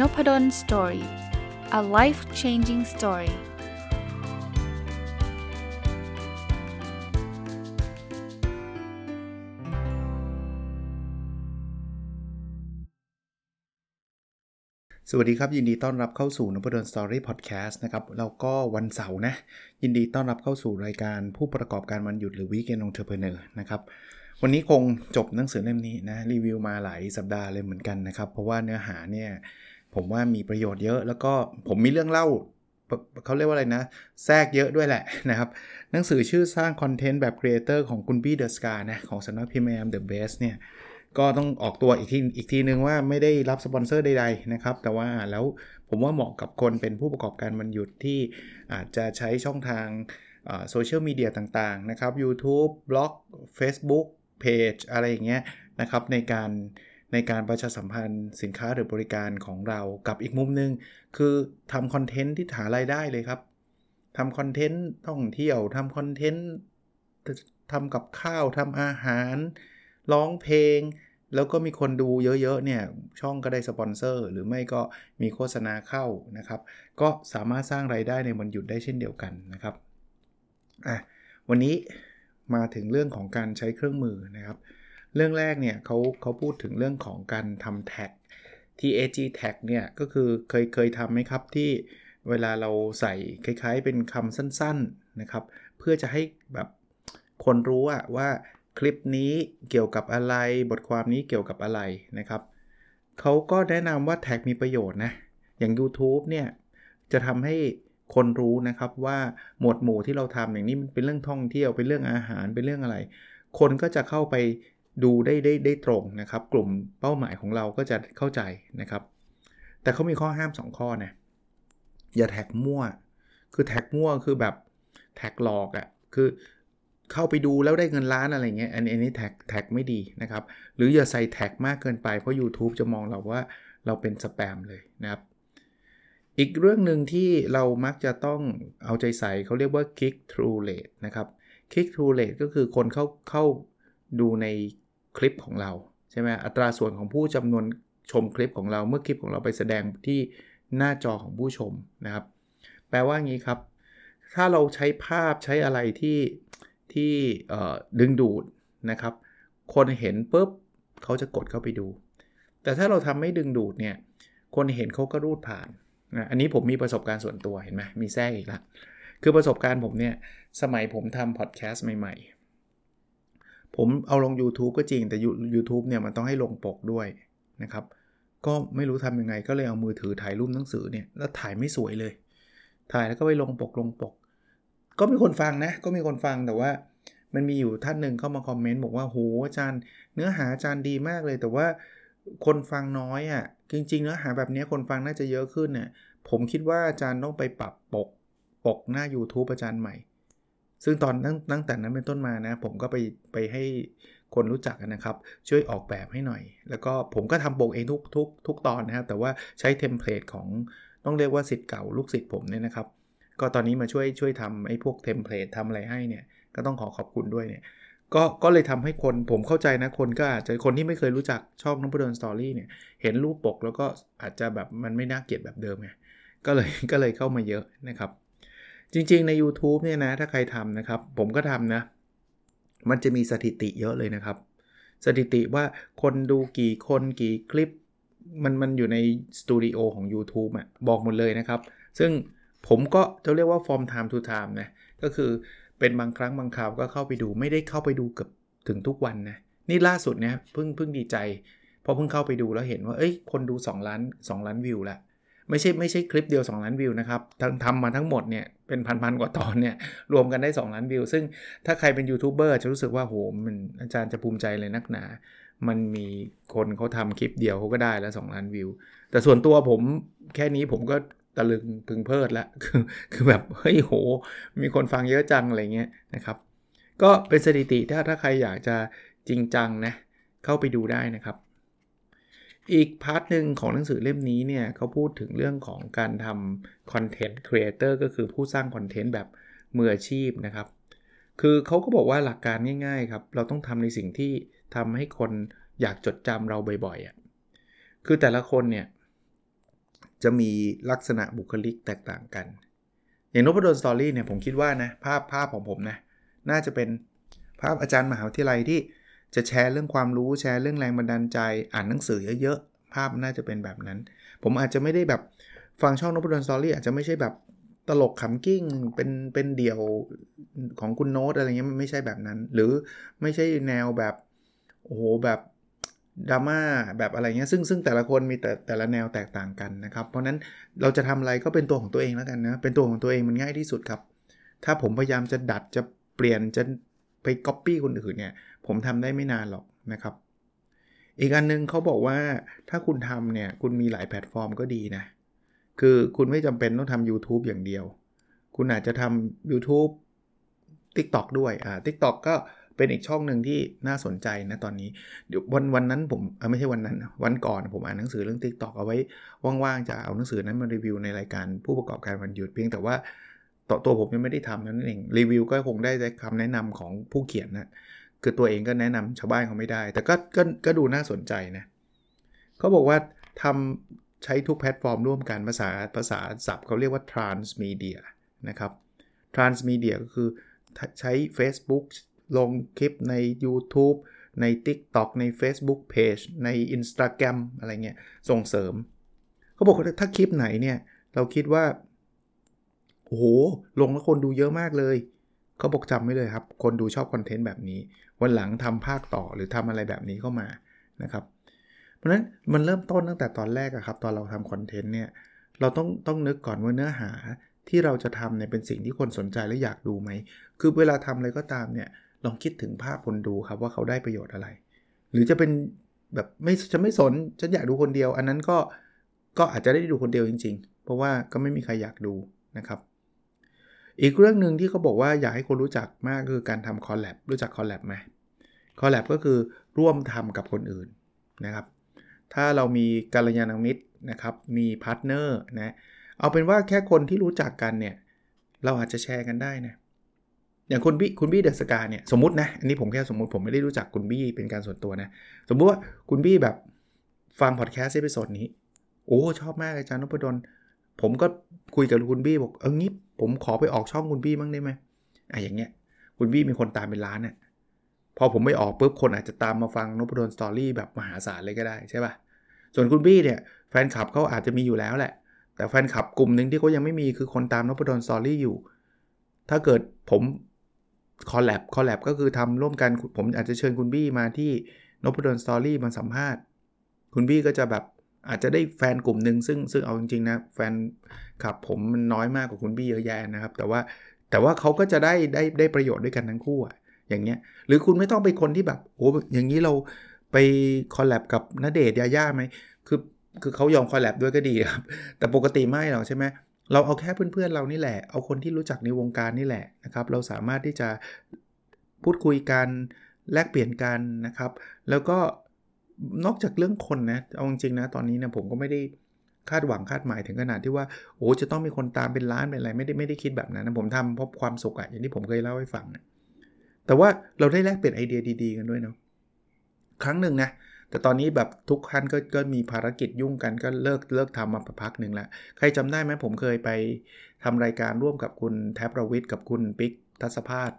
n o p a d o l story a life changing story สวัสดีครับ ยินดีต้อนรับเข้าสู่นพดล story พอดแคสต์นะครับแล้วก็วันเสาร์นะยินดีต้อนรับเข้าสู่รายการผู้ประกอบการวันหยุดหรือ weekend entrepreneur นะครับวันนี้คงจบหนังสือเล่มนี้นะรีวิวมาหลายสัปดาห์เลยเหมือนกันนะครับ เพราะว่าเนื้อหาเนี่ย ผมว่ามีประโยชน์เยอะ แล้วก็ผมมีเรื่องเล่าเขาเรียกว่าอะไรนะ แทรกเยอะด้วยแหละนะครับ หนังสือชื่อสร้างคอนเทนต์แบบครีเอเตอร์ของคุณบี้เดอะสกานะ ของสำนักพิมพ์แอมเดอะเบสเนี่ย ก็ต้องออกตัวอีกทีอีกทีนึงว่าไม่ได้รับสปอนเซอร์ใดๆนะครับ แต่ว่าแล้วผมว่าเหมาะกับคนเป็นผู้ประกอบการวันหยุดที่อาจจะใช้ช่องทางโซเชียลมีเดียต่างๆ นะครับ YouTube บล็อก Facebook เพจอะไรอย่างเงี้ยนะครับในการ ในการประชาสัมพันธ์สินค้าหรือบริการของเรากับอีกมุมนึง คือทำคอนเทนต์ที่หารายได้เลยครับทำคอนเทนต์ท่องเที่ยวทำคอนเทนต์ทำกับข้าวทำอาหาร ร้องเพลง แล้วก็มีคนดูเยอะๆเนี่ยช่องก็ได้สปอนเซอร์ หรือไม่ก็มีโฆษณาเข้านะครับ ก็สามารถสร้างไรายได้ในวันหยุดได้เช่นเดียวกันนะครับอะวันนี้มาถึงเรื่องของการใช้เครื่องมือนะครับ เรื่องแรกเนี่ยเขาเขาพูดถึงเรื่องของการทำแท็ก TAG tag เนี่ยก็คือเคยเคยทำไหมครับที่เวลาเราใส่คล้ายๆเป็นคำสั้นๆนะครับ เพื่อจะให้แบบคนรู้ว่าคลิปนี้เกี่ยวกับอะไร บทความนี้เกี่ยวกับอะไรนะครับเขาก็แนะนำว่าแท็กมีประโยชน์นะ อย่าง YouTube เนี่ยจะทำให้คนรู้นะครับว่าหมวดหมู่ที่เราทำอย่างนี้มันเป็นเรื่องท่องเที่ยวเป็นเรื่องอาหารเป็นเรื่องอะไร คนก็จะเข้าไป ดูได้ได้ได้ตรงนะครับ กลุ่มเป้าหมายของเราก็จะเข้าใจนะครับ แต่เขามีข้อห้าม 2 ข้อนะอย่าแท็กมั่ว คือแท็กมั่วคือแบบแท็กหลอกอะ่ะคือเข้าไปดูแล้วได้เงินล้านอะไรเงี้ยอันนี้แท็กแท็กไม่ดีนะครับ หรืออย่าใส่แท็กมากเกินไปเพราะ YouTube จะมองเราว่าเราเป็นสแปมเลยนะครับ อีกเรื่องหนึ่งที่เรามักจะต้องเอาใจใส่เขาเรียกว่า click through rate นะครับ click through rate ก็คือคนเข้าเข้าดูใน คลิปของเราใช่ไหมอัตราส่วนของผู้จำนวนชมคลิปของเราเมื่อคลิปของเราไปแสดงที่หน้าจอของผู้ชมนะครับ แปลว่างี้ครับ ถ้าเราใช้ภาพใช้อะไรที่ที่ดึงดูดนะครับ คนเห็นปุ๊บเขาจะกดเข้าไปดู แต่ถ้าเราทำไม่ดึงดูดเนี่ยคนเห็นเขาก็รูดผ่านนะอันนี้ผมมีประสบการณ์ส่วนตัวเห็นไหมมีแทรกอีกละคือประสบการณ์ผมเนี่ยสมัยผมทำพอดแคสต์ใหม่ๆ ผมเอาลง YouTube ก็จริงแต่ YouTube เนี่ยมันต้องให้ลงปกด้วยนะครับ ก็ไม่รู้ทำยังไงก็เลยเอามือถือถ่ายรูปหนังสือเนี่ยแล้วถ่ายไม่สวยเลย ถ่ายแล้วก็ไปลงปกลงปก ก็มีคนฟังนะ ก็มีคนฟังแต่ว่ามันมีอยู่ท่านหนึ่งเข้ามาคอมเมนต์บอกว่าโหอาจารย์ เนื้อหาอาจารย์ดีมากเลย แต่ว่าคนฟังน้อยอะ่ะจริง ๆ เนื้อหาแบบนี้คนฟังน่าจะเยอะขึ้นเนี่ยผมคิดว่าอาจารย์ต้องไปปรับปกปกหน้า YouTube อาจารย์ใหม่ ซึ่งตอนตั้งแต่นั้นเป็นต้นมานะ ผมก็ไปไปให้คนรู้จักนะครับ ช่วยออกแบบให้หน่อย แล้วก็ผมก็ทำปกเองทุกทุกทุกตอนนะครับ แต่ว่าใช้เทมเพลตของต้องเรียกว่าศิษย์เก่าลูกศิษย์ผมเนี่ยนะครับ ก็ตอนนี้มาช่วยช่วยทำไอ้พวกเทมเพลตทำอะไรให้เนี่ยก็ต้องขอขอบคุณด้วยเนี่ยก็ก็เลยทำให้คนผมเข้าใจนะคนก็อาจจะคนที่ไม่เคยรู้จักช่องนพดล story เนี่ยเห็นรูปปกแล้วก็อาจจะแบบมันไม่น่าเกลียดแบบเดิมไงก็เลยก็เลยเข้ามาเยอะนะครับ จริงๆใน YouTube เนี่ยนะ ถ้าใครทำนะครับ ผมก็ทำนะ มันจะมีสถิติเยอะเลยนะครับ สถิติว่าคนดูกี่คนกี่คลิป มันมันอยู่ในสตูดิโอของ YouTube อะบอกหมดเลยนะครับ ซึ่งผมก็จะเรียกว่า from time to time นะ ก็คือเป็นบางครั้งบางคราวก็เข้าไปดูไม่ได้เข้าไปดูเกือบถึงทุกวันนะ นี่ล่าสุดเนี่ยเพิ่งเพิ่งดีใจพอเพิ่งเข้าไปดูแล้วเห็นว่าเอ้ยคนดู 2 ล้าน 2 ล้านวิวแล้ว ไม่ใช่ไม่ใช่คลิปเดียว 2 ล้านวิวนะครับทั้งทำมาทั้งหมดเนี่ยเป็นพันๆกว่าตอนเนี่ยรวมกันได้ 2 ล้านวิว ซึ่งถ้าใครเป็นยูทูบเบอร์จะรู้สึกว่าโหมันอาจารย์จะภูมิใจเลยนักหนา มันมีคนเขาทำคลิปเดียวเขาก็ได้แล้ว 2 ล้านวิว แต่ส่วนตัวผมแค่นี้ผมก็ตะลึงพรึงเพริดแล้วคือคือแบบเฮ้ยโห มีคนฟังเยอะจังอะไรเงี้ยนะครับ ก็เป็นสถิติถ้าถ้าใครอยากจะจริงจังนะเข้าไปดูได้นะครับ อีก part หนึ่งของหนังสือเล่มนี้เนี่ยเขาพูดถึงเรื่องของการทำ content creator ก็คือผู้สร้างคอนเทนต์แบบมืออาชีพนะครับ คือเขาก็บอกว่าหลักการง่ายๆครับ เราต้องทำในสิ่งที่ทำให้คนอยากจดจำเราบ่อยๆอะคือแต่ละคนเนี่ย จะมีลักษณะบุคลิกแตกต่างกัน อย่างนพดล story เนี่ยผมคิดว่านะภาพภาพของผมนะ น่าจะเป็นภาพอาจารย์มหาวิทยาลัยที่ จะแชร์เรื่องความรู้แชร์เรื่องแรงบันดาลใจ อ่านหนังสือเยอะๆ ภาพน่าจะเป็นแบบนั้น ผมอาจจะไม่ได้แบบฟังช่องนพดลสตอรี่อาจจะไม่ใช่แบบตลกขำกิ้งเป็นเป็นเดี่ยวของคุณโน้ตอะไรเงี้ยไม่ใช่แบบนั้น หรือไม่ใช่แนวแบบโอ้โหแบบดราม่าแบบอะไรเงี้ยซึ่งซึ่งแต่ละคนมีแต่แต่ละแนวแตกต่างกันนะครับ เพราะนั้นเราจะทำอะไรก็เป็นตัวของตัวเองแล้วกันนะ เป็นตัวของตัวเองมันง่ายที่สุดครับ ถ้าผมพยายามจะดัดจะเปลี่ยนจะ ไปก๊อปปี้คนอื่นเนี่ยผมทำได้ไม่นานหรอกนะครับ อีกอันนึงเขาบอกว่าถ้าคุณทำเนี่ยคุณมีหลายแพลตฟอร์มก็ดีนะ คือคุณไม่จำเป็นต้องทำ YouTube อย่างเดียว คุณอาจจะทำ YouTube TikTok ด้วยอ่า TikTok ก็เป็นอีกช่องหนึ่งที่น่าสนใจนะตอนนี้เดี๋ยววันวันนั้นผมไม่ใช่วันนั้น วันก่อนผมอ่านหนังสือเรื่อง TikTok เอาไว้ว่างๆจะเอาหนังสือนั้นมารีวิวในรายการผู้ประกอบการวันหยุดเพียงแต่ว่า ต่อตัวผมยังไม่ได้ทำนั่นเองรีวิวก็คงได้แต่คำแนะนำของผู้เขียนนะคือตัวเองก็แนะนำชาวบ้านเขาไม่ได้ แต่ก็ก็ก็ดูน่าสนใจนะเขาบอกว่าทำใช้ทุกแพลตฟอร์มร่วมกันภาษาภาษาศัพท์เขาเรียกว่า transmedia นะครับ transmedia ก็คือใช้ Facebook ลงคลิปใน YouTube ใน TikTok ใน Facebook Page ใน Instagram อะไรเงี้ยส่งเสริม เขาบอกว่าถ้าคลิปไหนเนี่ย เราคิดว่า โอ้โห ลงแล้วคนดูเยอะมากเลย เขาบอกจำไม่เลยครับ คนดูชอบคอนเทนต์แบบนี้ วันหลังทำภาคต่อหรือทำอะไรแบบนี้เข้ามานะครับ เพราะฉะนั้นมันเริ่มต้นตั้งแต่ตอนแรกอะครับ ตอนเราทำคอนเทนต์เนี่ย เราต้องต้องนึกก่อนว่าเนื้อหาที่เราจะทำเนี่ยเป็นสิ่งที่คนสนใจและอยากดูไหม คือเวลาทำอะไรก็ตามเนี่ย ลองคิดถึงภาพคนดูครับว่าเขาได้ประโยชน์อะไร หรือจะเป็นแบบไม่จะไม่สนฉันอยากดูคนเดียว อันนั้นก็ก็อาจจะได้ดูคนเดียวจริง ๆ เพราะว่าก็ไม่มีใครอยากดูนะครับ อีกเรื่องหนึ่งที่เขาบอกว่าอยากให้คนรู้จักมากคือการทำ collab รู้จัก collab ไหม collab ก็คือร่วมทำกับคนอื่นนะครับ ถ้าเรามีกัลยาณมิตรนะครับ มี partner นะ เอาเป็นว่าแค่คนที่รู้จักกันเนี่ย เราอาจจะแชร์กันได้นะ อย่างคุณบี้คุณบี้เดอะสกาเนี่ยสมมตินะ อันนี้ผมแค่สมมติผมไม่ได้รู้จักคุณบี้เป็นการส่วนตัวนะ สมมติว่าคุณบี้แบบฟังพอดแคสต์ episode นี้ โอ้ชอบมากอาจารย์นพดล ผมก็คุยกับคุณบี้บอกเอองี้ ผมขอไปออกช่องคุณบี้บ้างได้ไหมอะอย่างเงี้ย คุณบี้มีคนตามเป็นล้านเนี่ยพอผมไปออกปุ๊บคนอาจจะตามมาฟังนพดล story แบบมหาศาลเลยก็ได้ใช่ป่ะ ส่วนคุณบี้เนี่ยแฟนคลับเขาอาจจะมีอยู่แล้วแหละ แต่แฟนคลับกลุ่มหนึ่งที่เขายังไม่มีคือคนตามนพดล story อยู่ ถ้าเกิดผม collab collab ก็คือทำร่วมกันผมอาจจะเชิญคุณบี้มาที่นพดล story มาสัมภาษณ์ คุณบี้ก็จะแบบ อาจจะได้แฟนกลุ่มหนึ่งซึ่งซึ่งเอาจริงๆนะแฟนคลับผมมันน้อยมากกว่าคุณบี้เยอะแยะนะครับ แต่ว่าแต่ว่าเขาก็จะได้ได้ได้ประโยชน์ด้วยกันทั้งคู่อะอย่างเงี้ยหรือคุณไม่ต้องไปคนที่แบบโอ้อย่างนี้เราไป collab กับณเดชน์ญาญ่าไหมคือคือเขายอม collab ด้วยก็ดีครับ แต่ปกติไม่หรอกใช่ไหมเราเอาแค่เพื่อนๆเรานี่แหละ เอาคนที่รู้จักในวงการนี่แหละนะครับ เราสามารถที่จะพูดคุยกันแลกเปลี่ยนกันนะครับ แล้วก็ นอกจากเรื่องคนนะ เอาจริงๆนะ ตอนนี้นะผมก็ไม่ได้คาดหวังคาดหมายถึงขนาดที่ว่า โอ้จะต้องมีคนตามเป็นล้านเป็นอะไร ไม่ได้ไม่ได้คิดแบบนั้นนะ ผมทำเพราะความสุขอะอย่างที่ผมเคยเล่าให้ฟังนะแต่ว่าเราได้แลกเปลี่ยนไอเดียดีๆกันด้วยเนาะ ครั้งหนึ่งนะ แต่ตอนนี้แบบทุกท่านก็ก็มีภารกิจยุ่งกันก็เลิกเลิกทำมาพักหนึ่งแล้ว ใครจำได้ไหมผมเคยไปทำรายการร่วมกับคุณแท็ป รวิทย์กับคุณปิ๊กทัศพาส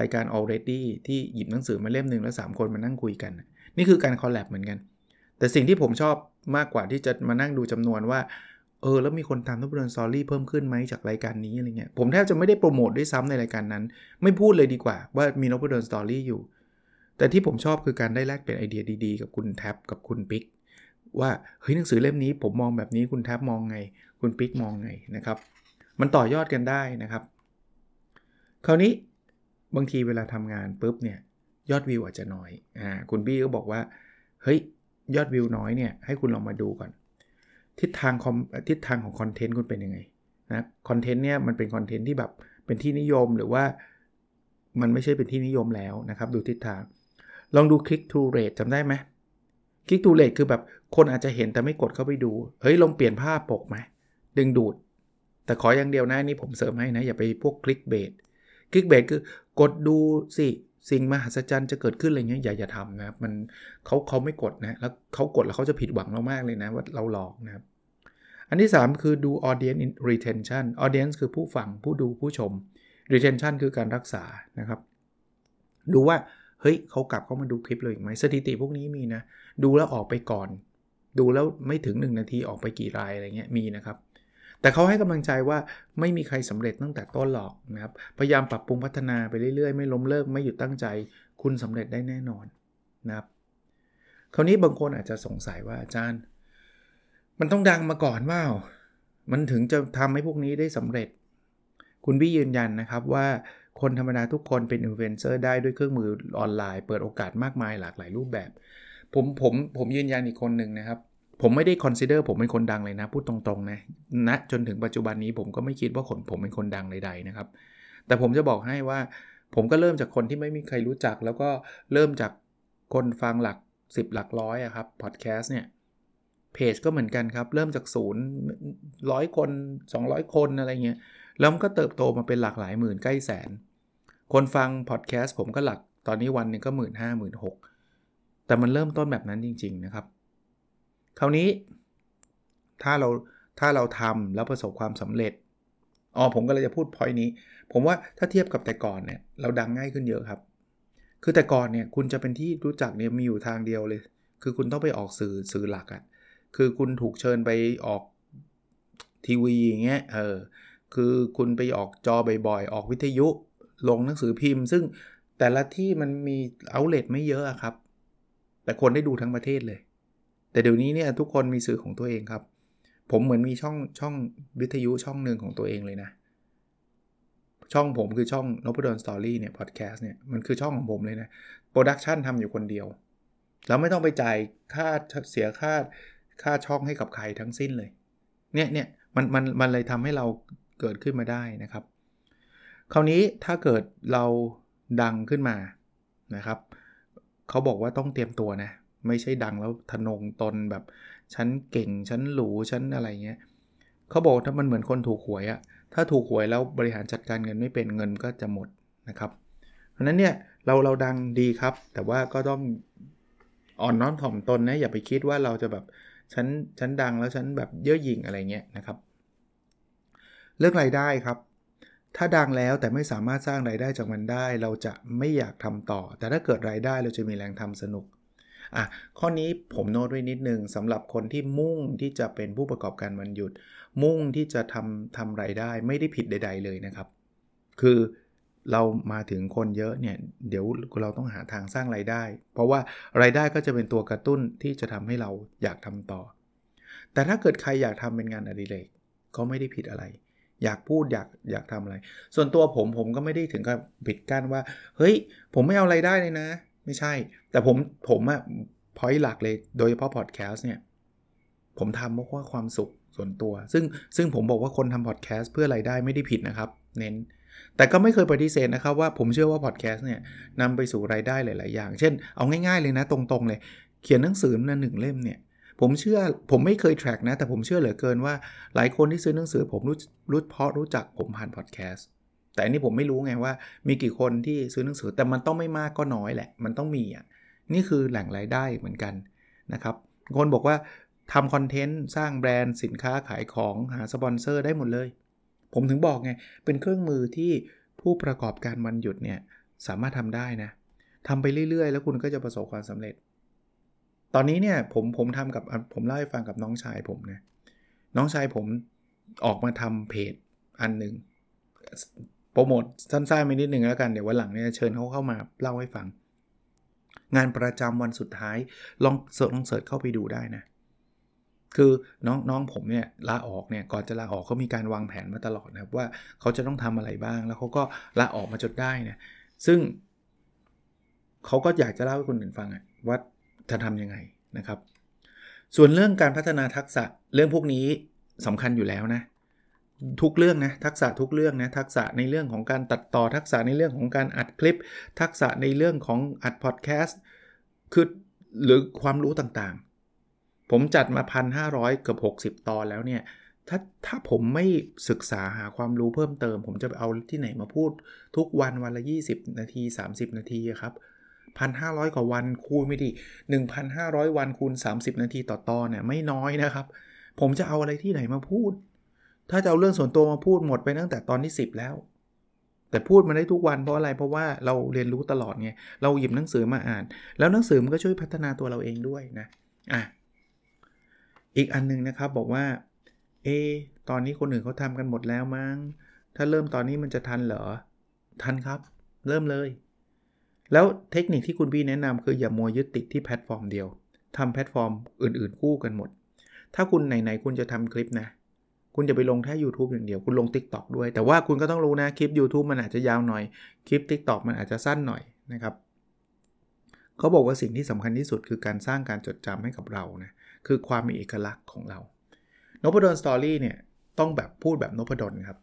รายการ already ที่หยิบหนังสือมาเล่มหนึ่งแล้ว 3 คนมานั่งคุยกัน นี่คือการ collab เหมือนกัน แต่สิ่งที่ผมชอบมากกว่าที่จะมานั่งดูจำนวนว่า เออ แล้วมีคนตามนพดลสตอรี่เพิ่มขึ้นไหมจากรายการนี้อะไรเงี้ย ผมแทบจะไม่ได้โปรโมทด้วยซ้ำในรายการนั้น ไม่พูดเลยดีกว่า ว่ามีนพดลสตอรี่อยู่ แต่ที่ผมชอบคือการได้แลกเปลี่ยนไอเดียดีๆ กับคุณแท็บกับคุณปิ๊กว่าเฮ้ยหนังสือเล่มนี้ผมมองแบบนี้คุณแท็บมองไง คุณปิ๊กมองไงนะครับ มันต่อยอดกันได้นะครับ คราวนี้บางทีเวลาทำงานปุ๊บเนี่ย ยอดวิวอาจจะน้อยอ่าคุณบี้ก็บอกว่า เฮ้ย ยอดวิวน้อยเนี่ย ให้คุณลองมาดูก่อน ทิศทางคอมทิศทางของคอนเทนต์คุณเป็นยังไงนะคอนเทนต์เนี่ยมันเป็นคอนเทนต์ที่แบบเป็นที่นิยมหรือว่ามันไม่ใช่เป็นที่นิยมแล้วนะครับ ดูทิศทาง ลองดู click to rate จำได้ไหม click to rate คือแบบคนอาจจะเห็นแต่ไม่กดเข้าไปดู เฮ้ยลองเปลี่ยนภาพปกไหมดึงดูด แต่ขออย่างเดียวนะนี่ผมเสริมให้นะ อย่าไปพวก click bait click bait คือกดดูสิ สิ่งมหัศจรรย์จะเกิดขึ้นอะไรเงี้ยอย่าอย่าทำนะครับมันเขาเขาไม่กดนะแล้วเขากดแล้วเขาจะผิดหวังเรามากเลยนะว่าเราหลอกนะครับ อันที่ 3 คือดู audience retention audience คือผู้ฟังผู้ดูผู้ชม retention คือการรักษานะครับ ดูว่าเฮ้ยเขากลับเข้ามาดูคลิปเลยอีกไหมสถิติพวกนี้มีนะ ดูแล้วออกไปก่อน ดูแล้วไม่ถึง 1 นาทีออกไปกี่รายอะไรเงี้ยมีนะครับ แต่เขาให้กำลังใจว่าไม่มีใครสำเร็จตั้งแต่ต้นหรอกนะครับ พยายามปรับปรุงพัฒนาไปเรื่อยๆ ไม่ล้มเลิกไม่หยุดตั้งใจ คุณสำเร็จได้แน่นอนนะครับ คราวนี้บางคนอาจจะสงสัยว่าอาจารย์ มันต้องดังมาก่อนว่ามันถึงจะทำให้พวกนี้ได้สำเร็จ คุณบี้ยืนยันนะครับว่าคนธรรมดาทุกคนเป็นอินฟลูเอนเซอร์ได้ด้วยเครื่องมือออนไลน์ เปิดโอกาสมากมายหลากหลายรูปแบบ ผมผมผมยืนยันอีกคนหนึ่งนะครับ ผมไม่ได้ consider ผมเป็นคนดังเลยนะ พูดตรงๆนะณนะจนถึงปัจจุบันนี้ผมก็ไม่คิดว่าคนผมเป็นคนดังใดๆนะครับ แต่ผมจะบอกให้ว่า ผมก็เริ่มจากคนที่ไม่มีใครรู้จัก แล้วก็เริ่มจากคนฟังหลัก 10 หลักร้อยอะครับพอดแคสต์เนี่ยเพจก็เหมือนกันครับ เริ่มจากศูนย์ร้อยคน 200 คนอะไรเงี้ยแล้วมันก็เติบโตมาเป็นหลากหลายหมื่นใกล้แสน คนฟังพอดแคสต์ผมก็หลักตอนนี้วันหนึ่งก็หมื่นห้าหมื่นหกแต่มันเริ่มต้นแบบนั้นจริง ๆ นะครับ คราวนี้ ถ้าเราถ้าเราทำแล้วประสบความสำเร็จอ๋อผมก็เลยจะพูดพอยนี้ ผมว่าถ้าเทียบกับแต่ก่อนเนี่ยเราดังง่ายขึ้นเยอะครับ คือแต่ก่อนเนี่ยคุณจะเป็นที่รู้จักเนี่ยมีอยู่ทางเดียวเลย คือคุณต้องไปออกสื่อสื่อหลักอะ่ะคือคุณถูกเชิญไปออกทีวีอย่างเงี้ยเออคือคุณไปออกจอบ่อยๆ ออกวิทยุ ลงหนังสือพิมพ์ ซึ่งแต่ละที่มันมีเอาเลตไม่เยอะครับ แต่คนได้ดูทั้งประเทศเลย แต่เดี๋ยวนี้เนี่ยทุกคนมีสื่อของตัวเองครับ ผมเหมือนมีช่องช่องวิทยุช่องหนึ่งของตัวเองเลยนะ ช่องผมคือช่องนพดลสตอรี่เนี่ยพอดแคสต์เนี่ยมันคือช่องของผมเลยนะโปรดักชันทำอยู่คนเดียว แล้วไม่ต้องไปจ่ายค่าเสียค่าค่าช่องให้กับใครทั้งสิ้นเลย เนี่ยเนี่ยมันมันมันเลยทำให้เราเกิดขึ้นมาได้นะครับ คราวนี้ถ้าเกิดเราดังขึ้นมานะครับเขาบอกว่าต้องเตรียมตัวนะ ไม่ใช่ดังแล้วทนงตนแบบฉันเก่งฉันหรูฉันอะไรเงี้ยเขาบอกถ้ามันเหมือนคนถูกหวยอะถ้าถูกหวยแล้วบริหารจัดการเงินไม่เป็นเงินก็จะหมดนะครับ เพราะนั้นเนี่ยเราเราดังดีครับ แต่ว่าก็ต้องอ่อนน้อมถ่อมตนนะอย่าไปคิดว่าเราจะแบบฉันฉันดังแล้วฉันแบบเย่อหยิ่งอะไรเงี้ยนะครับ เรื่องรายได้ครับ ถ้าดังแล้วแต่ไม่สามารถสร้างรายได้จากมันได้ เราจะไม่อยากทำต่อ แต่ถ้าเกิดรายได้เราจะมีแรงทำสนุก อะข้อนี้ผมโน้ตไว้นิดนึงสำหรับคนที่มุ่งที่จะเป็นผู้ประกอบการวันหยุด มุ่งที่จะทำทำรายได้ไม่ได้ผิดใด ๆ เลยนะครับ คือเรามาถึงคนเยอะเนี่ยเดี๋ยวเราต้องหาทางสร้างไรายได้ เพราะว่ารายได้ก็จะเป็นตัวกระตุ้นที่จะทำให้เราอยากทำต่อ แต่ถ้าเกิดใครอยากทำเป็นงานอดิเรกก็ไม่ได้ผิดอะไร อยากพูดอยากอยากทำอะไร ส่วนตัวผมผมก็ไม่ได้ถึงกับปิดกั้นว่า เฮ้ย ผมไม่เอาไรายได้เลยนะ ไม่ใช่ แต่ผมผมอะพอยหลักเลยโดยเฉพาะพอดแคสต์เนี่ย ผมทำเพราะว่าความสุขส่วนตัว ซึ่งซึ่งผมบอกว่าคนทำพอดแคสต์เพื่อไรายได้ไม่ได้ผิดนะครับ เน้น แต่ก็ไม่เคยปฏิเสธนะครับว่าผมเชื่อว่าพอดแคสต์เนี่ยนำไปสู่รายได้หลาย ๆ อย่าง เช่น เอาง่าย ๆ เลยนะตรง ๆ เลย เขียนหนังสือนันหนึ่งเล่มเนี่ยผมเชื่อผมไม่เคยแทร็กนะ แต่ผมเชื่อเหลือเกินว่าหลายคนที่ซื้อหนังสือผมรู้รู้เพราะรู้จักผมผ่านพอดแคสต์ แต่อันนี้ผมไม่รู้ไงว่า มีกี่คนที่ซื้อหนังสือแต่มันต้องไม่มากก็น้อยแหละ มันต้องมีอะนี่คือแหล่งรายได้เหมือนกันนะครับคนบอกว่าทำคอนเทนต์สร้างแบรนด์สินค้าขายของหาสปอนเซอร์ได้หมดเลย ผมถึงบอกไง เป็นเครื่องมือที่ผู้ประกอบการวันหยุดเนี่ยสามารถทำได้นะทำไปเรื่อยๆ แล้วคุณก็จะประสบความสำเร็จ ตอนนี้เนี่ยผมผมทำกับผมเล่าให้ฟังกับน้องชายผมนะน้องชายผมออกมาทำเพจอันหนึ่ง โปรโมทสั้นๆไปนิดนึงแล้วกัน เดี๋ยววันหลังเนี่ยเชิญเขาเข้ามาเล่าให้ฟัง งานประจำวันสุดท้ายลองเสิร์ชลองเสิร์ชเข้าไปดูได้นะ คือน้องน้องผมเนี่ยลาออกเนี่ยก่อนจะลาออกเขามีการวางแผนมาตลอดนะครับว่าเขาจะต้องทำอะไรบ้าง แล้วเขาก็ลาออกมาจดได้นะซึ่งเขาก็อยากจะเล่าให้คนอื่นฟังว่าจะทํำยังไงนะครับ ส่วนเรื่องการพัฒนาทักษะเรื่องพวกนี้สำคัญอยู่แล้วนะ ทุกเรื่องนะทักษะทุกเรื่องนะทักษะในเรื่องของการตัดต่อทักษะในเรื่องของการอัดคลิป ทักษะในเรื่องของอัดพอดแคสต์คือหรือความรู้ต่างๆ ผมจัดมา 1,500เกือบ60 ตอนแล้วเนี่ยถ้าถ้าผมไม่ศึกษาหาความรู้เพิ่มเติม ผมจะไปเอาที่ไหนมาพูดทุกวันวันละ 20 นาที 30 นาทีครับ1,500 กว่าวันคูณไม่ดี 1,500 วันคูณ 30 นาทีต่อตอนเนี่ยไม่น้อยนะครับ ผมจะเอาอะไรที่ไหนมาพูด ถ้าจะเอาเรื่องส่วนตัวมาพูดหมดไปตั้งแต่ตอนที่ 10 แล้ว แต่พูดมาได้ทุกวันเพราะอะไรเพราะว่าเราเรียนรู้ตลอดไงเราหยิบหนังสือมาอ่าน แล้วหนังสือมันก็ช่วยพัฒนาตัวเราเองด้วยนะอะอีกอันนึงนะครับบอกว่าเอตอนนี้คนอื่นเขาทำกันหมดแล้วมั้ง ถ้าเริ่มตอนนี้มันจะทันเหรอ ทันครับ เริ่มเลย แล้วเทคนิคที่คุณบี้แนะนำคืออย่ามัวยึดติดที่แพลตฟอร์มเดียวทำแพลตฟอร์มอื่นๆคู่กันหมด ถ้าคุณไหนๆคุณจะทำคลิปนะ คุณจะไปลงแค่ YouTube อย่างเดียว คุณลง TikTok ด้วย แต่ว่าคุณก็ต้องรู้นะ คลิป YouTube มันอาจจะยาวหน่อย คลิป TikTok มันอาจจะสั้นหน่อยนะครับเขาบอกว่าสิ่งที่สำคัญที่สุดคือการสร้างการจดจำให้กับเรานะคือความมีเอกลักษณ์ของเรานพดลสตอรี่เนี่ยต้องแบบพูดแบบนพดลครับ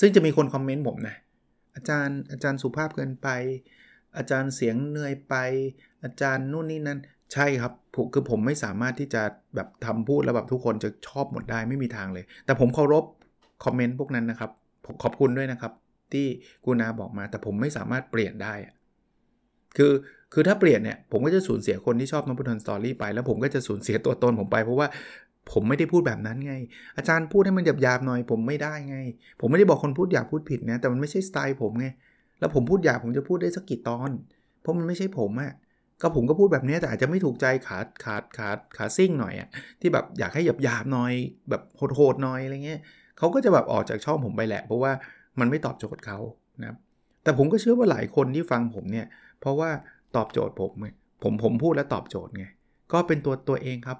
ซึ่งจะมีคนคอมเมนต์ผมนะอาจารย์อาจารย์สุภาพเกินไป อาจารย์เสียงเหนื่อยไป อาจารย์นู่นนี่นั่น ใช่ครับคือผมไม่สามารถที่จะแบบทำพูดแล้วแบบทุกคนจะชอบหมดได้ไม่มีทางเลย แต่ผมเคารพคอมเมนต์พวกนั้นนะครับขอบคุณด้วยนะครับ ที่กูนาบอกมา แต่ผมไม่สามารถเปลี่ยนได้ คือคือถ้าเปลี่ยนเนี่ยผมก็จะสูญเสียคนที่ชอบนพุทธนสตอรี่ไป แล้วผมก็จะสูญเสียตัวตนผมไป เพราะว่าผมไม่ได้พูดแบบนั้นไง อาจารย์พูดให้มันหยาบๆหน่อย ผมไม่ได้ไง ผมไม่ได้บอกคนพูดหยาบพูดผิดนะแต่มันไม่ใช่สไตล์ผมไงแล้วผมพูดหยาบผมจะพูดได้สักกี่ตอน เพราะมันไม่ใช่ผมอะ ก็ผมก็พูดแบบนี้แต่อาจจะไม่ถูกใจขาดขาดขาดขาซิ่งหน่อยอะที่แบบอยากให้หยาบหยาบหน่อย แบบโหดๆหน่อยอะไรเงี้ยเขาก็จะแบบออกจากช่องผมไปแหละ เพราะว่ามันไม่ตอบโจทย์เขานะแต่ผมก็เชื่อว่าหลายคนที่ฟังผมเนี่ย เพราะว่าตอบโจทย์ผมผมผมพูดแล้วตอบโจทย์ไงก็เป็นตัวตัวเองครับ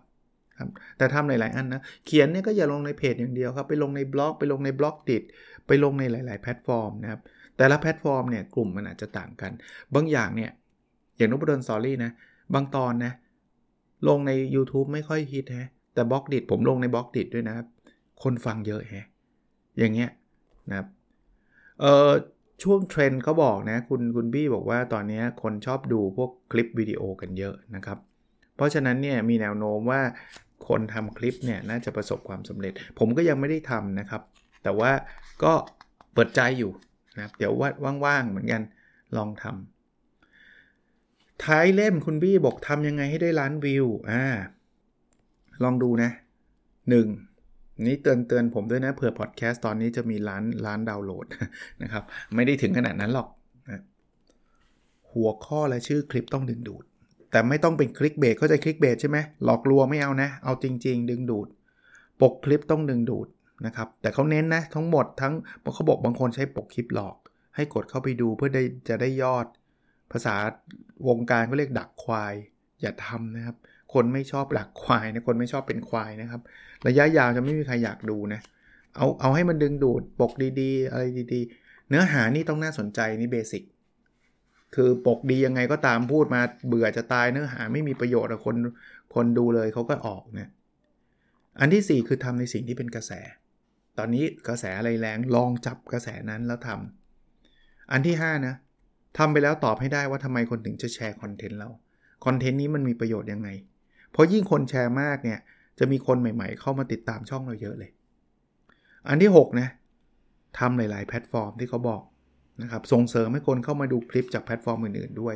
ครับแต่ทำหลาย ๆ อันนะ เขียนเนี่ยก็อย่าลงในเพจอย่างเดียวครับ ไปลงในบล็อก ไปลงใน Blockdit ไปลงในหลาย ๆ แพลตฟอร์มนะครับ แต่ละแพลตฟอร์มเนี่ยกลุ่มมันอาจจะต่างกัน บางอย่างเนี่ย อย่างนุบดนสอรี่นะ บางตอนนะ ลงใน YouTube ไม่ค่อยฮิตฮะ แต่บล็อกดิดผมลงในบล็อกดิดด้วยนะครับ คนฟังเยอะฮะ อย่างเงี้ยนะครับเอ่อช่วงเทรนด์เขาบอกนะ คุณคุณบี้บอกว่าตอนนี้คนชอบดูพวกคลิปวิดีโอกันเยอะนะครับ เพราะฉะนั้นเนี่ยมีแนวโน้มว่าคนทำคลิปเนี่ยน่าจะประสบความสำเร็จ ผมก็ยังไม่ได้ทำนะครับ แต่ว่าก็เปิดใจอยู่นะครับเดี๋ยวว่าว่างๆเหมือนกันลองทำ ท้ายเล่มคุณบี้บอกทำยังไงให้ได้ล้านวิว อ่า ลองดูนะ 1. นี่เตือนเตือนผมด้วยนะเผื่อพอดแคสต์ตอนนี้จะมีล้านล้านดาวน์โหลดนะครับ ไม่ได้ถึงขนาดนั้นหรอกนะหัวข้อและชื่อคลิปต้องดึงดูด แต่ไม่ต้องเป็นคลิกเบสเข้าใจคลิกเบสใช่ไหมหลอกลวงไม่เอานะ เอาจริง ๆ ดึงดูด ปกคลิปต้องดึงดูดนะครับแต่เขาเน้นนะทั้งหมดทั้งเขาบอกบางคนใช้ปกคลิปหลอก ให้กดเข้าไปดูเพื่อได้จะได้ยอด ภาษาวงการก็เรียกดักควาย อย่าทำนะครับ คนไม่ชอบดักควายนะคนไม่ชอบเป็นควายนะครับ ระยะยาวจะไม่มีใครอยากดูนะเอาเอาให้มันดึงดูดปกดีๆ อะไรดีๆ เนื้อหานี่ต้องน่าสนใจนี่เบสิกคือปกดียังไงก็ตามพูดมาเบื่อจะตายเนื้อหาไม่มีประโยชน์คนคนดูเลยเขาก็ออกเนะอันที่ 4 คือทำในสิ่งที่เป็นกระแส ตอนนี้กระแสอะไรแรงลองจับกระแสนั้นแล้วทำอันที่ 5 นะ ทำไปแล้วตอบให้ได้ว่าทำไมคนถึงจะแชร์คอนเทนต์เราคอนเทนต์นี้มันมีประโยชน์ยังไง เพราะยิ่งคนแชร์มากเนี่ยจะมีคนใหม่ๆ เข้ามาติดตามช่องเราเยอะเลย อันที่6นะทำหลาย ๆ แพลตฟอร์มที่เขาบอกนะครับส่งเสริมให้คนเข้ามาดูคลิปจากแพลตฟอร์มอื่นๆด้วย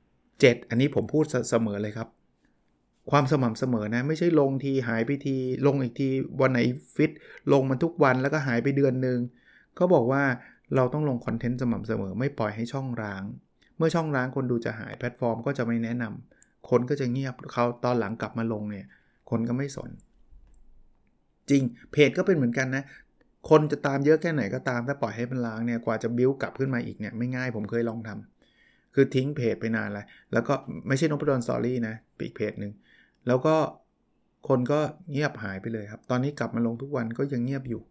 7. อันนี้ผมพูดเสมอเลยครับ ความสม่ำเสมอนะ ไม่ใช่ลงทีหายไปที ลงอีกทีวันไหนฟิต ลงมันทุกวันแล้วก็หายไปเดือนหนึ่งก็บอกว่า เราต้องลงคอนเทนต์สม่ำเสมอไม่ปล่อยให้ช่องร้าง เมื่อช่องร้างคนดูจะหายแพลตฟอร์มก็จะไม่แนะนำคนก็จะเงียบเขาตอนหลังกลับมาลงเนี่ย คนก็ไม่สน จริงเพจก็เป็นเหมือนกันนะ คนจะตามเยอะแค่ไหนก็ตามถ้าปล่อยให้มันล้างเนี่ยกว่าจะบิ้วกลับขึ้นมาอีกเนี่ยไม่ง่ายผมเคยลองทำคือทิ้งเพจไปนานแล้วแล้วก็ไม่ใช่นพดลสอรี่นะอีกเพจหนึ่งแล้วก็คนก็เงียบหายไปเลยครับ ตอนนี้กลับมาลงทุกวันก็ยังเงียบอยู่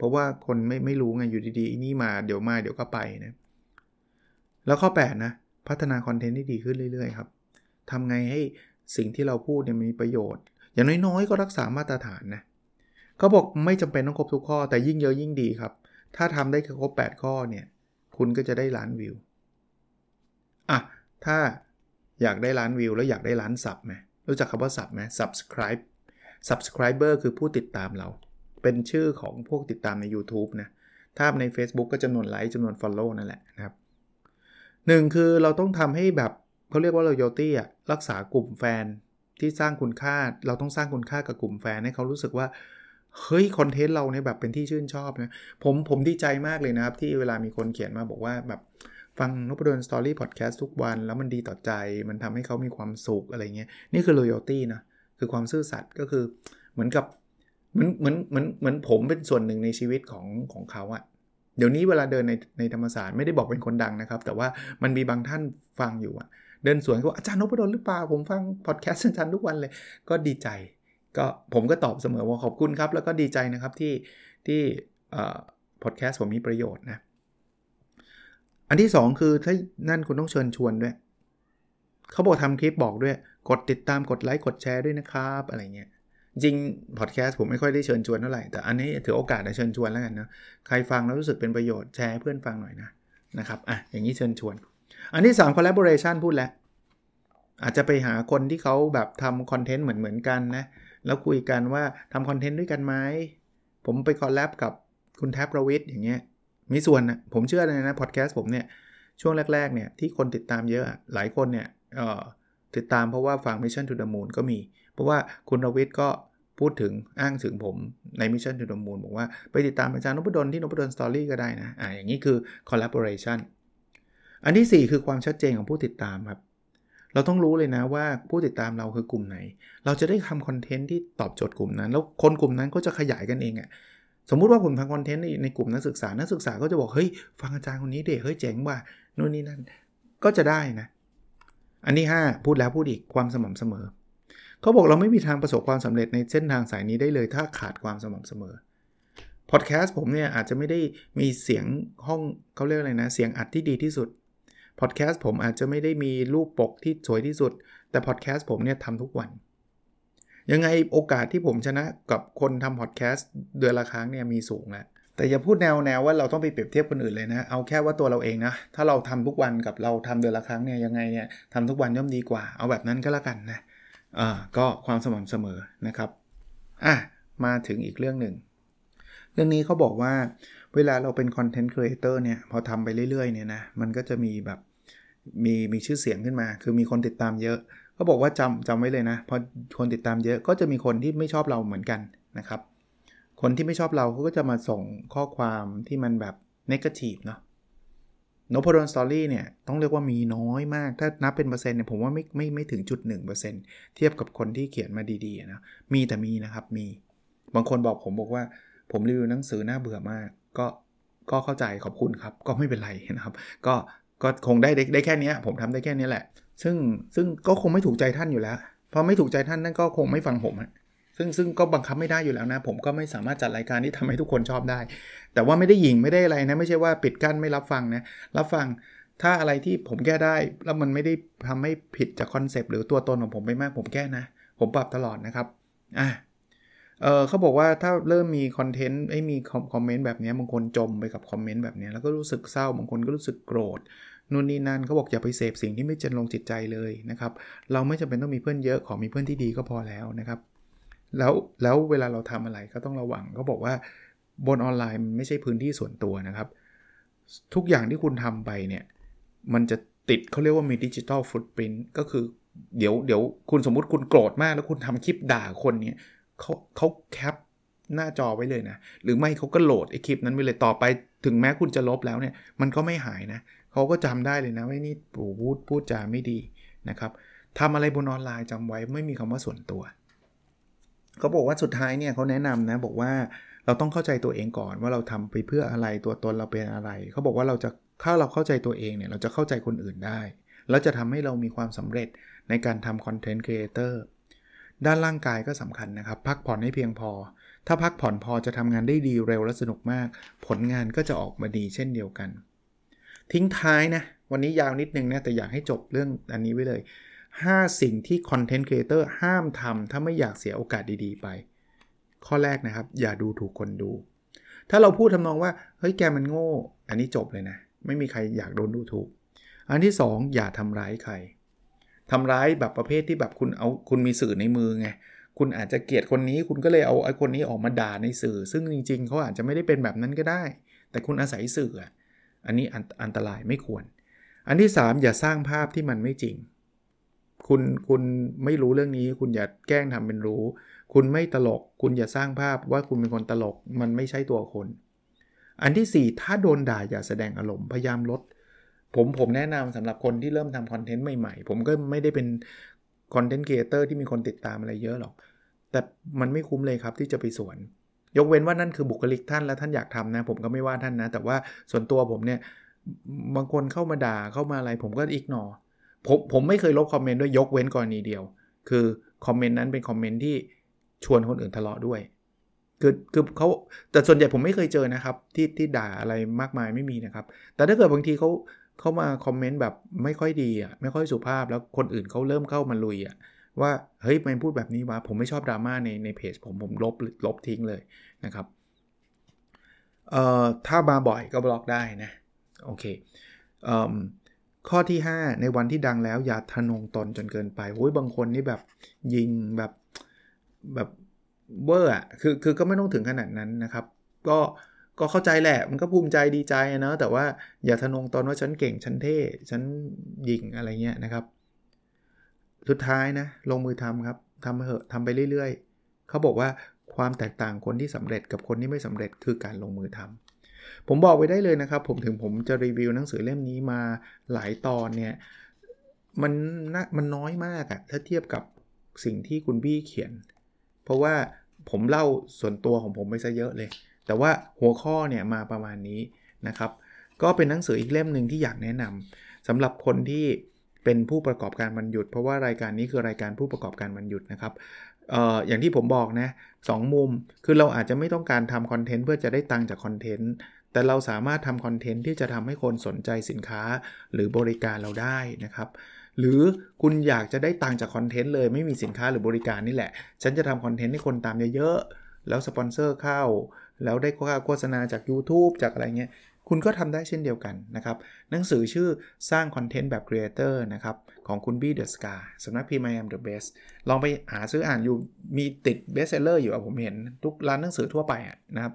เพราะว่าคนไม่ไม่รู้ไงอยู่ดีๆนี่มาเดี๋ยวมาเดี๋ยวก็ไปนะแล้วข้อ 8 นะ พัฒนาคอนเทนต์ที่ดีขึ้นเรื่อยๆครับทำไงให้สิ่งที่เราพูดเนี่ยมีประโยชน์ อย่างน้อยๆ ก็รักษามาตรฐานนะเขาบอกไม่จำเป็นต้องครบทุกข้อ แต่ยิ่งเยอะยิ่งดีครับ ถ้าทำได้ครบ 8 ข้อเนี่ย คุณก็จะได้ล้านวิวอะถ้าอยากได้ล้านวิว แล้วอยากได้ล้านสับไหมรู้จักคำว่าสับไหม subscribe subscriber คือผู้ติดตามเรา เป็นชื่อของพวกติดตามใน YouTube นะ ถ้าใน Facebook ก็จำนวนไลค์จำนวน Follow นั่นแหละนะครับหนึ่งคือเราต้องทำให้แบบเขาเรียกว่า loyalty อะรักษากลุ่มแฟนที่สร้างคุณค่า เราต้องสร้างคุณค่ากับกลุ่มแฟนให้เขารู้สึกว่า เฮ้ย คอนเทนต์เราเนี่ยแบบเป็นที่ชื่นชอบนะ ผมผมดีใจมากเลยนะครับ ที่เวลามีคนเขียนมาบอกว่าแบบฟังนพดลสตอรี่พอดแคสต์ทุกวัน แล้วมันดีต่อใจ มันทำให้เขามีความสุขอะไรเงี้ย นี่คือ loyalty นะ คือความซื่อสัตย์ก็คือเหมือนกับ เหมือนเหมือนเหมือนเหมือนผมเป็นส่วนหนึ่งในชีวิตของของเขาอะเดี๋ยวนี้เวลาเดินในในธรรมศาสตร์ไม่ได้บอกเป็นคนดังนะครับ แต่ว่ามันมีบางท่านฟังอยู่อะเดินสวนก็อาจารย์นพดลหรือเปล่าผมฟังพอดแคสต์อาจารย์ทุกวันเลย ก็ดีใจ ก็ผมก็ตอบเสมอว่าขอบคุณครับ แล้วก็ดีใจนะครับที่ที่พอดแคสต์ผมมีประโยชน์นะ อันที่ 2 คือถ้านั่นคุณต้องเชิญชวนด้วย เขาบอกทำคลิปบอกด้วย กดติดตามกดไลค์กดแชร์ด้วยนะครับ อะไรเงี้ย จริงพอดแคสต์ผมไม่ค่อยได้เชิญชวนเท่าไหร่ แต่อันนี้ถือโอกาสได้เชิญชวนแล้วกันนะ ใครฟังแล้วรู้สึกเป็นประโยชน์แชร์เพื่อนฟังหน่อยนะนะครับอะอย่างนี้เชิญชวน อันที่ 3 collaboration พูดแล้ว อาจจะไปหาคนที่เขาแบบทำคอนเทนต์เหมือนเหมือนกันนะ แล้วคุยกันว่าทำคอนเทนต์ด้วยกันไหมผมไป collab กับคุณแท็ป รวิทย์อย่างเงี้ยมีส่วนนะผมเชื่อเลยนะพอดแคสต์ผมเนี่ยช่วงแรกๆเนี่ยที่คนติดตามเยอะหลายคนเนี่ยติดตามเพราะว่าฟัง Mission to the Moon ก็มี เพราะว่าคุณรวิทย์ก็ พูดถึงอ้างถึงผมใน Mission to the Moon บอกว่าไปติดตามอาจารย์นพดลที่นพดลสตอรี่ก็ได้นะอ่าอย่างนี้คือ collaboration อันที่ 4 คือความชัดเจนของผู้ติดตามครับเราต้องรู้เลยนะว่าผู้ติดตามเราคือกลุ่มไหน เราจะได้ทำคอนเทนต์ที่ตอบโจทย์กลุ่มนั้น แล้วคนกลุ่มนั้นก็จะขยายกันเองอะ่ะสมมุติว่าผมทำคอนเทนต์ในในกลุ่มนักศึกษา นักศึกษาก็จะบอก เฮ้ย ฟังอาจารย์คนนี้เด็กเฮ้ยเจ๋งว่ะนู่นนี่นั่น ก็จะได้นะ อันที่ 5 พูดแล้วพูดอีกความสม่ำเสมอ เขาบอกเราไม่มีทางประสบความสำเร็จในเส้นทางสายนี้ได้เลย ถ้าขาดความสม่ำเสมอพอดแคสต์ผมเนี่ยอาจจะไม่ได้มีเสียงห้องเขาเรียกอะไรนะ เสียงอัดที่ดีที่สุดพอดแคสต์ผมอาจจะไม่ได้มีรูปปกที่สวยที่สุด แต่พอดแคสต์ผมเนี่ยทำทุกวัน ยังไงโอกาสที่ผมชนะกับคนทำพอดแคสต์เดือนละครั้งเนี่ยมีสูงแหละแต่อย่าพูดแนวแนวว่าเราต้องไปเปรียบเทียบคนอื่นเลยนะ เอาแค่ว่าตัวเราเองนะ ถ้าเราทำทุกวันกับเราทำเดือนละครั้งเนี่ยยังไงเนี่ยทำทุกวันย่อมดีกว่า เอาแบบนั้นก็แล้วกันนะ อ่าก็ความสม่ำเสมอนะครับอะมาถึงอีกเรื่องหนึ่ง เรื่องนี้เขาบอกว่าเวลาเราเป็นคอนเทนต์ครีเอเตอร์เนี่ย พอทำไปเรื่อยๆเนี่ยนะมันก็จะมีแบบมีมีชื่อเสียงขึ้นมา คือมีคนติดตามเยอะเขาบอกว่าจำจำไว้เลยนะพอคนติดตามเยอะก็จะมีคนที่ไม่ชอบเราเหมือนกันนะครับ คนที่ไม่ชอบเราเขาก็จะมาส่งข้อความที่มันแบบ negative เนาะ นพดลสตอรี่เนี่ยต้องเรียกว่ามีน้อยมาก ถ้านับเป็นเปอร์เซ็นต์เนี่ยผมว่าไม่ไม่ไม่ถึงจุดหนึ่งเปอร์เซ็นต์เทียบกับคนที่เขียนมาดีๆนะมีแต่มีนะครับมี บางคนบอกผมบอกว่า ผมรีวิวหนังสือน่าเบื่อมาก ก็ก็เข้าใจขอบคุณครับ ก็ไม่เป็นไรนะครับ ก็ก็คงได้ได้แค่นี้ผมทำได้แค่นี้แหละ ซึ่งซึ่งก็คงไม่ถูกใจท่านอยู่แล้วพอไม่ถูกใจท่านนั่นก็คงไม่ฟังผมฮะ ซึ่งซึ่งก็บังคับไม่ได้อยู่แล้วนะ ผมก็ไม่สามารถจัดรายการที่ทำให้ทุกคนชอบได้ แต่ว่าไม่ได้หยิงไม่ได้อะไรนะ ไม่ใช่ว่าปิดกั้นไม่รับฟังนะ รับฟังถ้าอะไรที่ผมแก้ได้ แล้วมันไม่ได้ทำให้ผิดจากคอนเซปต์หรือตัวตนของผมไปมากผมแก้นะ ผมปรับตลอดนะครับอะเออเขาบอกว่าถ้าเริ่มมีคอนเทนต์ไอ้มีคอมเมนต์แบบนี้บางคนจมไปกับคอมเมนต์แบบนี้แล้วก็รู้สึกเศร้าบางคนก็รู้สึกโกรธนู่นนี่นั่นเขาบอกอย่าไปเสพสิ่งที่ไม่จรรโลงจิตใจเลยนะครับ เราไม่จำเป็นต้องมีเพื่อนเยอะขอมีเพื่อนที่ดีก็พอแล้วนะครับ แล้วแล้วเวลาเราทำอะไรก็ต้องระวังเขาบอกว่าบนออนไลน์มันไม่ใช่พื้นที่ส่วนตัวนะครับ ทุกอย่างที่คุณทำไปเนี่ย มันจะติดเขาเรียกว่ามีดิจิทัลฟุตปรินต์ก็คือเดี๋ยวเดี๋ยวคุณสมมุติคุณโกรธมากแล้วคุณทำคลิปด่าคนเนี่ยเขาเขาแคปหน้าจอไว้เลยนะ หรือไม่เขาก็โหลดไอคลิปนั้นไปเลยต่อไป ถึงแม้คุณจะลบแล้วเนี่ย มันก็ไม่หายนะเขาก็จำได้เลยนะว่านี่ปู่พูดพูดจาไม่ดีนะครับทำอะไรบนออนไลน์จำไว้ไม่มีคำว่าส่วนตัว เขาบอกว่าสุดท้ายเนี่ยเขาแนะนำนะบอกว่าเราต้องเข้าใจตัวเองก่อนว่าเราทำไปเพื่ออะไรตัวตนเราเป็นอะไร เขาบอกว่าเราจะถ้าเราเข้าใจตัวเองเนี่ยเราจะเข้าใจคนอื่นได้ แล้วจะทำให้เรามีความสำเร็จในการทำคอนเทนต์ครีเอเตอร์ด้านร่างกายก็สำคัญนะครับ พักผ่อนให้เพียงพอ ถ้าพักผ่อนพอจะทำงานได้ดีเร็วและสนุกมาก ผลงานก็จะออกมาดีเช่นเดียวกัน ทิ้งท้ายนะ วันนี้ยาวนิดนึงนะ แต่อยากให้จบเรื่องอันนี้ไว้เลย 5 สิ่งที่คอนเทนต์ครีเอเตอร์ห้ามทำถ้าไม่อยากเสียโอกาสดีๆไป ข้อแรกนะครับ อย่าดูถูกคนดู ถ้าเราพูดทำนองว่า เฮ้ยแกมันโง่ อันนี้จบเลยนะ ไม่มีใครอยากโดนดูถูก อันที่ 2 อย่าทำร้ายใครทำร้ายแบบประเภทที่แบบคุณเอาคุณมีสื่อในมือไงคุณอาจจะเกลียดคนนี้ คุณก็เลยเอาไอ้คนนี้ออกมาด่าในสื่อ ซึ่งจริง ๆเขาอาจจะไม่ได้เป็นแบบนั้นก็ได้ แต่คุณอาศัยสื่ออันนี้อันตรายไม่ควร อันที่ 3 อย่าสร้างภาพที่มันไม่จริง คุณคุณไม่รู้เรื่องนี้ คุณอย่าแกล้งทำเป็นรู้ คุณไม่ตลก คุณอย่าสร้างภาพว่าคุณเป็นคนตลก มันไม่ใช่ตัวคุณ อันที่ 4 ถ้าโดนด่าอย่าแสดงอารมณ์พยายามลด ผมผมแนะนำสำหรับคนที่เริ่มทำคอนเทนต์ใหม่ๆ ผมก็ไม่ได้เป็นคอนเทนต์ครีเอเตอร์ที่มีคนติดตามอะไรเยอะหรอก แต่มันไม่คุ้มเลยครับที่จะไปสวน ยกเว้นว่านั่นคือบุคลิกท่านแล้วท่านอยากทำนะ ผมก็ไม่ว่าท่านนะ แต่ว่าส่วนตัวผมเนี่ยบางคนเข้ามาด่าเข้ามาอะไร ผมก็อีกนอ ผมผมไม่เคยลบคอมเมนต์ด้วยยกเว้นกรณีเดียว คือคอมเมนต์นั้นเป็นคอมเมนต์ที่ชวนคนอื่นทะเลาะด้วย คือคือเขาแต่ส่วนใหญ่ผมไม่เคยเจอนะครับ ที่ที่ด่าอะไรมากมายไม่มีนะครับ แต่ถ้าเกิดบางทีเขาเขามาคอมเมนต์แบบไม่ค่อยดีอะไม่ค่อยสุภาพแล้วคนอื่นเขาเริ่มเข้ามาลุยอะว่าเฮ้ยมันพูดแบบนี้วะผมไม่ชอบดราม่าในในเพจผมผมลบลบทิ้งเลยนะครับเอ่อถ้ามาบ่อยก็บล็อกได้นะโอเคเอ่อ ข้อที่ 5 ในวันที่ดังแล้วอย่าทะนงตนจนเกินไปโอ้ยบางคนนี่แบบยิงแบบแบบเวอร์อะคือคือก็ไม่ต้องถึงขนาดนั้นนะครับ ก็ก็เข้าใจแหละ มันก็ภูมิใจดีใจนะแต่ว่าอย่าทะนงตนว่าฉันเก่ง ฉันเท่ ฉันยิงอะไรเงี้ยนะครับ สุดท้ายนะ ลงมือทำครับทำเหอะทำไปเรื่อย ๆ เขาบอกว่าความแตกต่างคนที่สำเร็จกับคนที่ไม่สำเร็จคือการลงมือทำ ผมบอกไว้ได้เลยนะครับ ผมถึงผมจะรีวิวหนังสือเล่มนี้มาหลายตอนเนี่ย มันนมันน้อยมากอะถ้าเทียบกับสิ่งที่คุณบี้เขียน เพราะว่าผมเล่าส่วนตัวของผมไปซะเยอะเลย แต่ว่าหัวข้อเนี่ยมาประมาณนี้นะครับ ก็เป็นหนังสืออีกเล่มหนึ่งที่อยากแนะนำสำหรับคนที่เป็นผู้ประกอบการมันหยุด เพราะว่ารายการนี้คือรายการผู้ประกอบการมันหยุดนะครับอออย่างที่ผมบอกนะสองมุม คือเราอาจจะไม่ต้องการทำคอนเทนต์เพื่อจะได้ตังค์จากคอนเทนต์ แต่เราสามารถทำคอนเทนต์ที่จะทำให้คนสนใจสินค้าหรือบริการเราได้นะครับ หรือคุณอยากจะได้ตังจากคอนเทนต์เลยไม่มีสินค้าหรือบริการนี่แหละ ฉันจะทำคอนเทนต์ให้คนตามเยอะๆ แล้วสปอนเซอร์เข้า แล้วได้ค่าโฆษณาจาก YouTube จากอะไรเงี้ยคุณก็ทำได้เช่นเดียวกันนะครับ หนังสือชื่อสร้างคอนเทนต์แบบครีเอเตอร์นะครับ ของคุณบี้เดอะสกาสำนักพิมพ์ I am the best ลองไปหาซื้ออ่านอยู่มีติด bestseller อยู่ผมเห็นทุกร้านหนังสือทั่วไปนะครับ